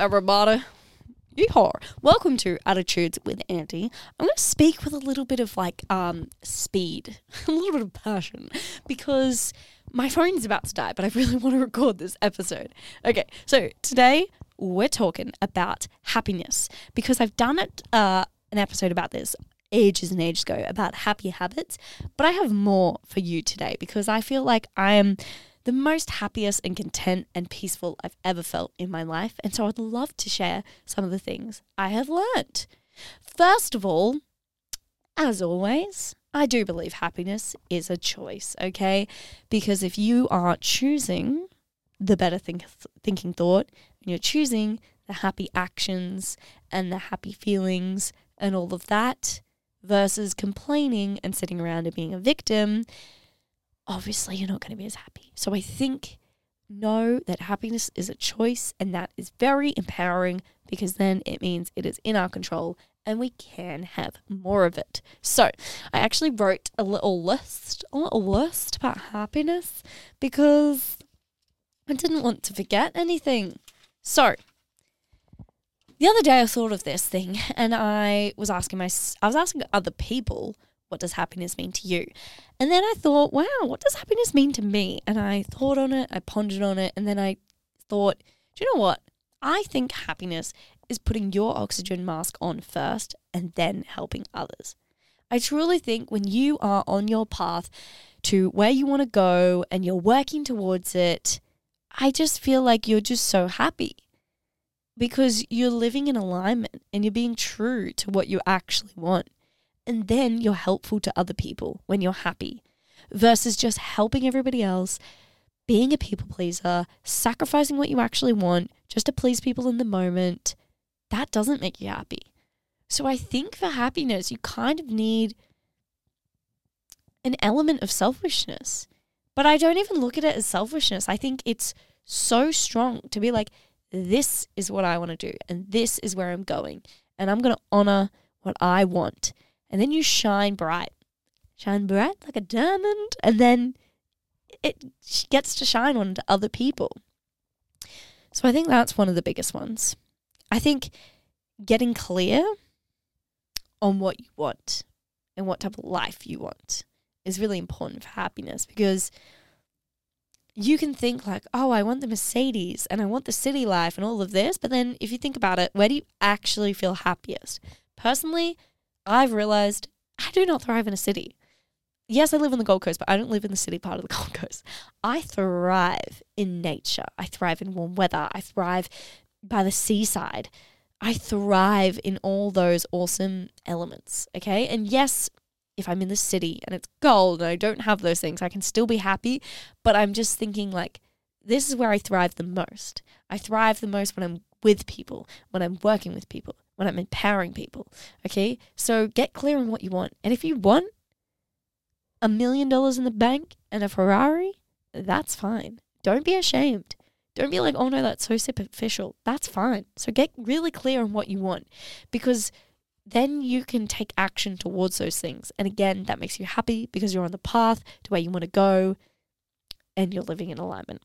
everybody? Yeehaw. Welcome to Attitudes with Andy. I'm going to speak with a little bit of like um speed, a little bit of passion, because my phone's about to die, but I really want to record this episode. Okay, so today we're talking about happiness because I've done it uh, an episode about this ages and ages ago about happy habits, but I have more for you today because I feel like I am the most happiest and content and peaceful I've ever felt in my life. And so I'd love to share some of the things I have learned. First of all, as always, I do believe happiness is a choice, okay? Because if you are choosing the better think- thinking thought and you're choosing the happy actions and the happy feelings and all of that versus complaining and sitting around and being a victim, obviously you're not going to be as happy. So I think know that happiness is a choice and that is very empowering because then it means it is in our control and we can have more of it. So, I actually wrote a little list, a little list about happiness because I didn't want to forget anything. So, the other day I thought of this thing and I was asking my I was asking other people what does happiness mean to you? And then I thought, wow, what does happiness mean to me? And I thought on it, I pondered on it, and then I thought, do you know what? I think happiness is putting your oxygen mask on first and then helping others. I truly think when you are on your path to where you want to go and you're working towards it, I just feel like you're just so happy because you're living in alignment and you're being true to what you actually want. And then you're helpful to other people when you're happy versus just helping everybody else, being a people pleaser, sacrificing what you actually want just to please people in the moment. That doesn't make you happy. So I think for happiness, you kind of need an element of selfishness. But I don't even look at it as selfishness. I think it's so strong to be like, this is what I want to do, and this is where I'm going, and I'm going to honor what I want. And then you shine bright, shine bright like a diamond, and then it gets to shine on to other people. So I think that's one of the biggest ones. I think getting clear on what you want and what type of life you want is really important for happiness because you can think like, oh, I want the Mercedes and I want the city life and all of this. But then if you think about it, where do you actually feel happiest? Personally, I've realized I do not thrive in a city. Yes, I live on the Gold Coast, but I don't live in the city part of the Gold Coast. I thrive in nature. I thrive in warm weather. I thrive by the seaside. I thrive in all those awesome elements. Okay. And yes, if I'm in the city and it's gold and I don't have those things, I can still be happy. But I'm just thinking, like, this is where I thrive the most. I thrive the most when I'm with people, when I'm working with people, when I'm empowering people. Okay. So get clear on what you want. And if you want a million dollars in the bank and a Ferrari, that's fine. Don't be ashamed. Don't be like, oh no, that's so superficial. That's fine. So get really clear on what you want because then you can take action towards those things. And again, that makes you happy because you're on the path to where you want to go and you're living in alignment.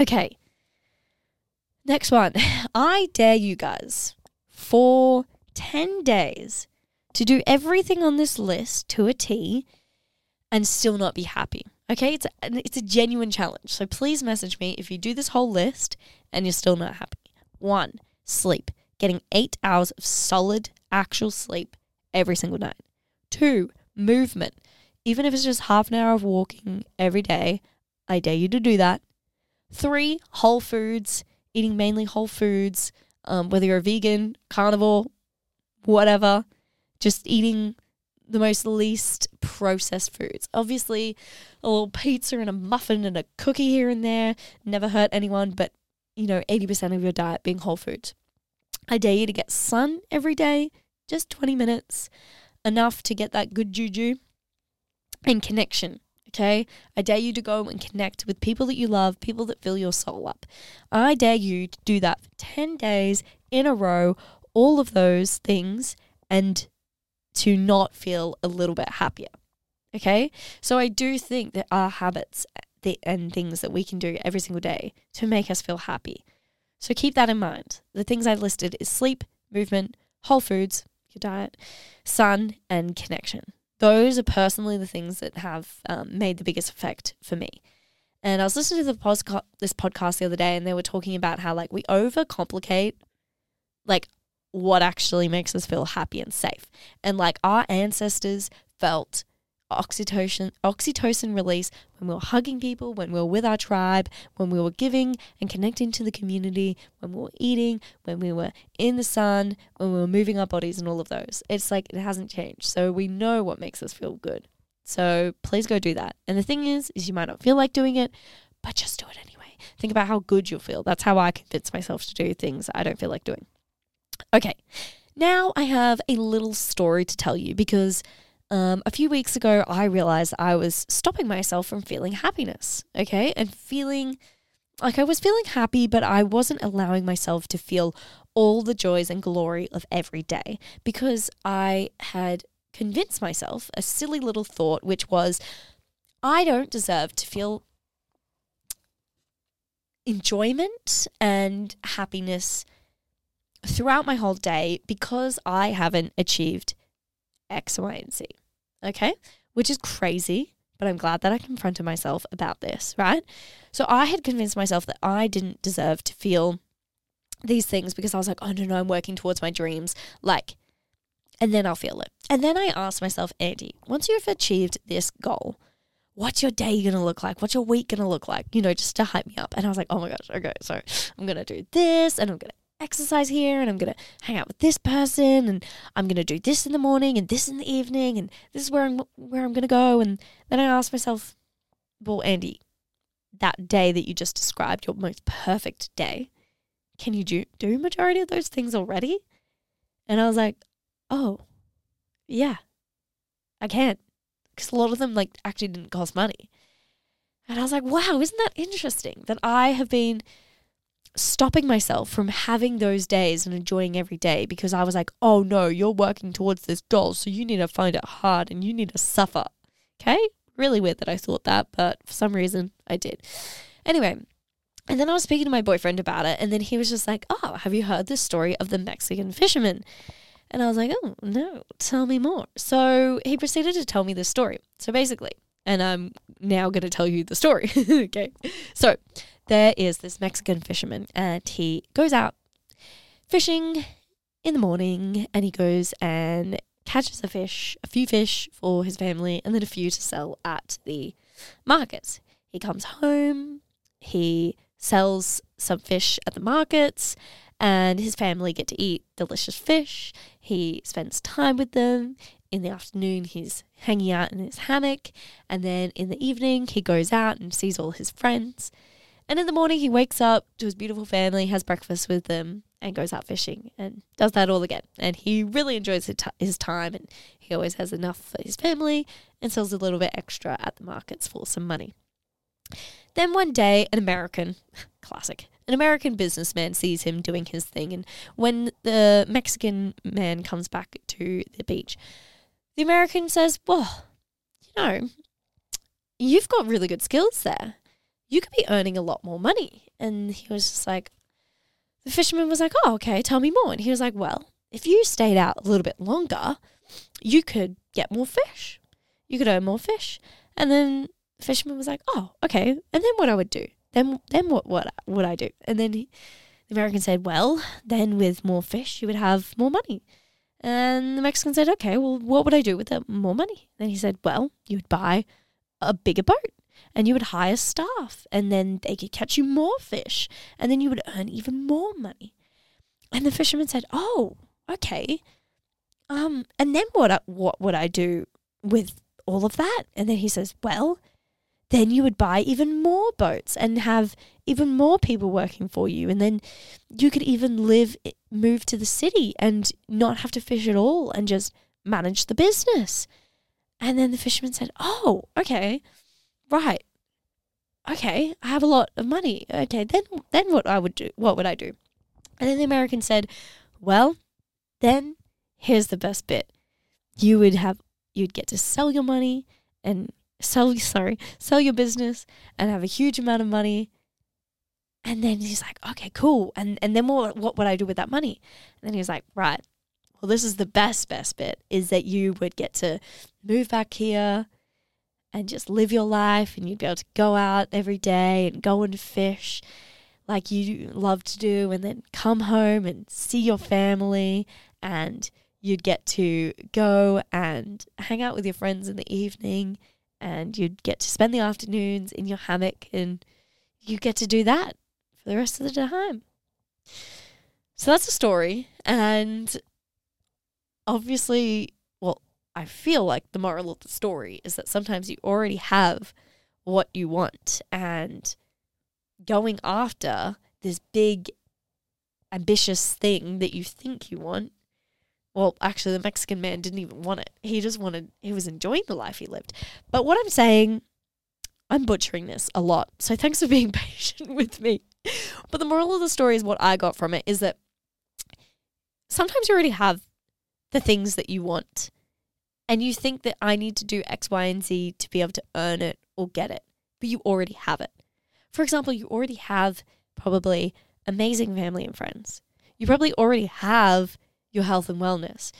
Okay. Next one. I dare you guys for 10 days to do everything on this list to a T and still not be happy. Okay, it's a, it's a genuine challenge. So please message me if you do this whole list and you're still not happy. One, sleep, getting eight hours of solid actual sleep every single night. Two, movement, even if it's just half an hour of walking every day. I dare you to do that. Three, whole foods, eating mainly whole foods, um, whether you're a vegan, carnivore, whatever, just eating the most least processed foods. Obviously, a little pizza and a muffin and a cookie here and there never hurt anyone, but you know, 80% of your diet being whole foods. I dare you to get sun every day, just 20 minutes, enough to get that good juju and connection. Okay. I dare you to go and connect with people that you love, people that fill your soul up. I dare you to do that for 10 days in a row, all of those things, and to not feel a little bit happier. Okay. So I do think that our habits uh, and things that we can do every single day to make us feel happy. So keep that in mind. The things I've listed is sleep, movement, whole foods, your diet, sun, and connection. Those are personally the things that have um, made the biggest effect for me. And I was listening to the this podcast the other day, and they were talking about how like we overcomplicate like what actually makes us feel happy and safe. And like our ancestors felt oxytocin oxytocin release when we were hugging people, when we were with our tribe, when we were giving and connecting to the community, when we were eating, when we were in the sun, when we were moving our bodies and all of those. It's like it hasn't changed. So we know what makes us feel good. So please go do that. And the thing is is you might not feel like doing it, but just do it anyway. Think about how good you'll feel. That's how I convince myself to do things I don't feel like doing. Okay. Now I have a little story to tell you because um, a few weeks ago, I realized I was stopping myself from feeling happiness, okay? And feeling like I was feeling happy, but I wasn't allowing myself to feel all the joys and glory of every day because I had convinced myself a silly little thought, which was, I don't deserve to feel enjoyment and happiness throughout my whole day because I haven't achieved X, Y, and Z. Okay. Which is crazy, but I'm glad that I confronted myself about this, right? So I had convinced myself that I didn't deserve to feel these things because I was like, oh no, no, I'm working towards my dreams. Like, and then I'll feel it. And then I asked myself, Andy, once you've achieved this goal, what's your day going to look like? What's your week going to look like? You know, just to hype me up. And I was like, oh my gosh, okay, so I'm going to do this and I'm going to exercise here and I'm going to hang out with this person and I'm going to do this in the morning and this in the evening and this is where I'm where I'm going to go and then I asked myself well Andy that day that you just described your most perfect day can you do do majority of those things already? And I was like oh yeah I can. Because a lot of them like actually didn't cost money. And I was like wow isn't that interesting that I have been stopping myself from having those days and enjoying every day because I was like, oh no, you're working towards this goal, so you need to find it hard and you need to suffer. Okay? Really weird that I thought that, but for some reason I did. Anyway, and then I was speaking to my boyfriend about it, and then he was just like, oh, have you heard the story of the Mexican fisherman? And I was like, oh, no, tell me more. So he proceeded to tell me this story. So basically, and I'm now going to tell you the story. okay. So there is this Mexican fisherman and he goes out fishing in the morning and he goes and catches a fish, a few fish for his family, and then a few to sell at the markets. He comes home, he sells some fish at the markets, and his family get to eat delicious fish. He spends time with them. In the afternoon, he's hanging out in his hammock, and then in the evening, he goes out and sees all his friends. And in the morning, he wakes up to his beautiful family, has breakfast with them, and goes out fishing and does that all again. And he really enjoys his time, and he always has enough for his family and sells a little bit extra at the markets for some money. Then one day, an American, classic, an American businessman sees him doing his thing. And when the Mexican man comes back to the beach, the American says, Well, you know, you've got really good skills there you could be earning a lot more money. And he was just like, the fisherman was like, oh, okay, tell me more. And he was like, well, if you stayed out a little bit longer, you could get more fish. You could earn more fish. And then the fisherman was like, oh, okay. And then what I would do? Then, then what, what would I do? And then he, the American said, well, then with more fish, you would have more money. And the Mexican said, okay, well, what would I do with the more money? Then he said, well, you would buy a bigger boat and you would hire staff and then they could catch you more fish and then you would earn even more money. And the fisherman said, "Oh, okay. Um and then what what would I do with all of that?" And then he says, "Well, then you would buy even more boats and have even more people working for you and then you could even live move to the city and not have to fish at all and just manage the business." And then the fisherman said, "Oh, okay." Right, okay, I have a lot of money. Okay, then then what I would do? What would I do? And then the American said, well, then here's the best bit. You would have you'd get to sell your money and sell sorry, sell your business and have a huge amount of money And then he's like, okay, cool. And and then what what would I do with that money? And then he was like, right. Well, this is the best best bit is that you would get to move back here and just live your life and you'd be able to go out every day and go and fish like you love to do and then come home and see your family and you'd get to go and hang out with your friends in the evening and you'd get to spend the afternoons in your hammock and you get to do that for the rest of the time. So that's a story. And obviously, I feel like the moral of the story is that sometimes you already have what you want and going after this big ambitious thing that you think you want well, actually, the Mexican man didn't even want it. He just wanted, he was enjoying the life he lived. But what I'm saying, I'm butchering this a lot. So thanks for being patient with me. But the moral of the story is what I got from it is that sometimes you already have the things that you want. And you think that I need to do X, Y, and Z to be able to earn it or get it. But you already have it. For example, you already have probably amazing family and friends. You probably already have your health and wellness.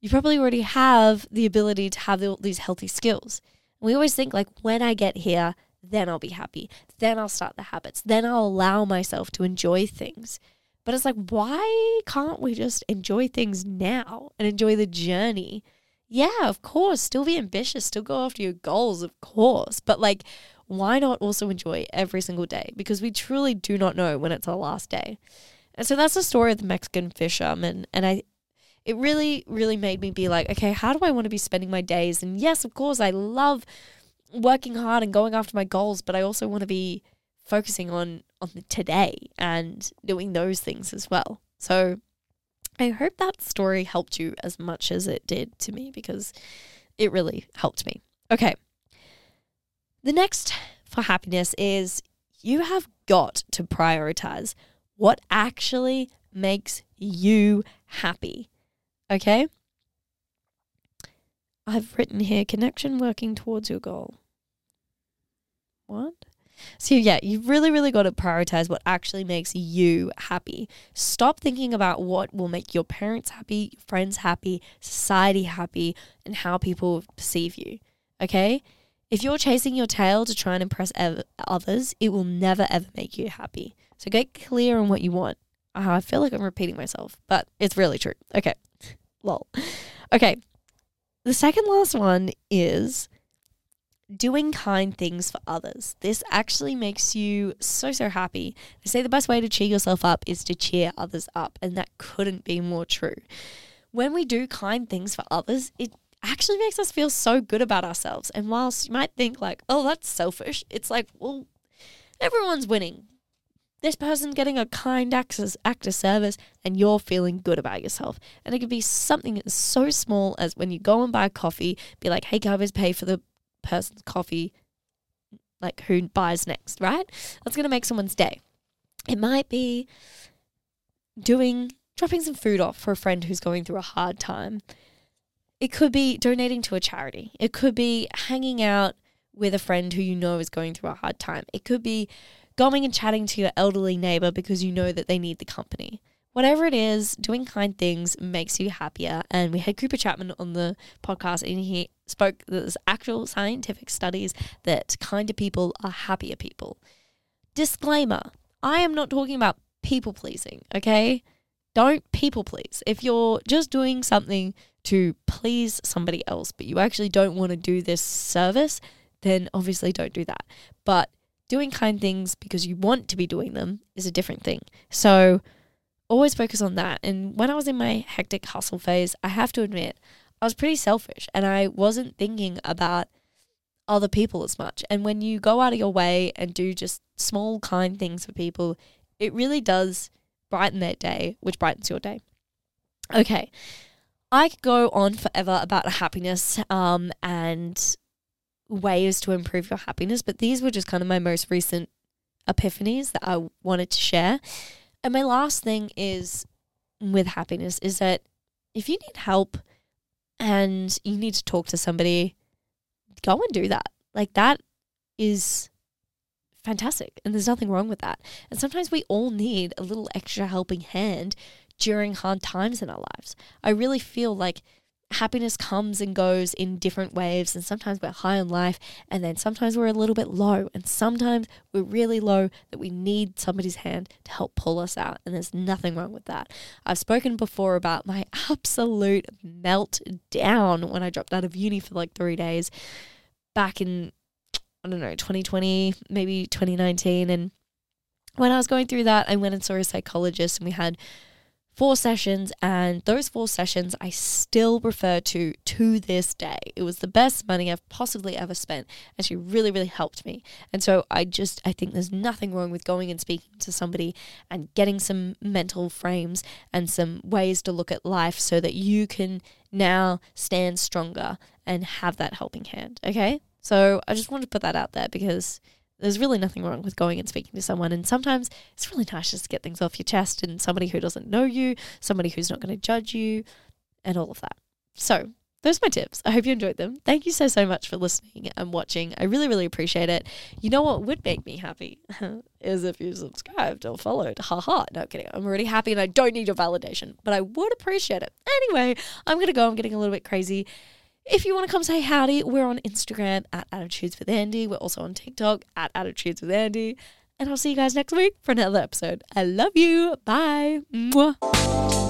You probably already have the ability to have these healthy skills. We always think like when I get here, then I'll be happy. Then I'll start the habits. Then I'll allow myself to enjoy things. But it's like, why can't we just enjoy things now and enjoy the journey? Yeah, of course, still be ambitious, still go after your goals, of course. But like, why not also enjoy every single day? Because we truly do not know when it's our last day. And so that's the story of the Mexican fisherman. And I, it really, really made me be like, okay, how do I want to be spending my days? And yes, of course, I love working hard and going after my goals, but I also want to be focusing on on the today and doing those things as well. So I hope that story helped you as much as it did to me because it really helped me. Okay. The next for happiness is you have got to prioritize what actually makes you happy. Okay? I've written here connection working towards your goal. What? So, yeah, you've really, really got to prioritize what actually makes you happy. Stop thinking about what will make your parents happy, your friends happy, society happy, and how people perceive you. Okay? If you're chasing your tail to try and impress ev- others, it will never, ever make you happy. So get clear on what you want. Uh, I feel like I'm repeating myself, but it's really true. Okay. Lol. Okay. The second last one is doing kind things for others. This actually makes you so, so happy. They say the best way to cheer yourself up is to cheer others up, and that couldn't be more true. When we do kind things for others, it actually makes us feel so good about ourselves. And whilst you might think, like, oh, that's selfish, it's like, well, everyone's winning this person getting a kind act of service and you're feeling good about yourself. And it could be something so small as when you go and buy a coffee, be like, hey, guys, pay for the person's coffee, like who buys next, right? That's going to make someone's day. It might be doing, dropping some food off for a friend who's going through a hard time. It could be donating to a charity. It could be hanging out with a friend who you know is going through a hard time. It could be going and chatting to your elderly neighbor because you know that they need the company. Whatever it is, doing kind things makes you happier. And we had Cooper Chapman on the podcast, and he spoke that there's actual scientific studies that kinder people are happier people. Disclaimer I am not talking about people pleasing, okay? Don't people please. If you're just doing something to please somebody else, but you actually don't want to do this service, then obviously don't do that. But doing kind things because you want to be doing them is a different thing. So always focus on that. And when I was in my hectic hustle phase, I have to admit, I was pretty selfish and I wasn't thinking about other people as much. And when you go out of your way and do just small, kind things for people, it really does brighten their day, which brightens your day. Okay. I could go on forever about happiness um, and ways to improve your happiness, but these were just kind of my most recent epiphanies that I wanted to share. And my last thing is with happiness is that if you need help and you need to talk to somebody, go and do that. Like that is fantastic. And there's nothing wrong with that. And sometimes we all need a little extra helping hand during hard times in our lives. I really feel like happiness comes and goes in different waves and sometimes we're high on life and then sometimes we're a little bit low and sometimes we're really low that we need somebody's hand to help pull us out and there's nothing wrong with that. I've spoken before about my absolute meltdown when I dropped out of uni for like 3 days back in I don't know 2020 maybe 2019 and when I was going through that I went and saw a psychologist and we had four sessions, and those four sessions I still refer to to this day. It was the best money I've possibly ever spent, and she really, really helped me. And so I just, I think there's nothing wrong with going and speaking to somebody and getting some mental frames and some ways to look at life so that you can now stand stronger and have that helping hand. Okay. So I just wanted to put that out there because there's really nothing wrong with going and speaking to someone. And sometimes it's really nice just to get things off your chest and somebody who doesn't know you, somebody who's not going to judge you, and all of that. So, those are my tips. I hope you enjoyed them. Thank you so, so much for listening and watching. I really, really appreciate it. You know what would make me happy? is if you subscribed or followed. Haha. No kidding. I'm already happy and I don't need your validation, but I would appreciate it. Anyway, I'm going to go. I'm getting a little bit crazy. If you want to come say howdy, we're on Instagram at Attitudes with Andy. We're also on TikTok at Attitudes with Andy. And I'll see you guys next week for another episode. I love you. Bye. Mwah.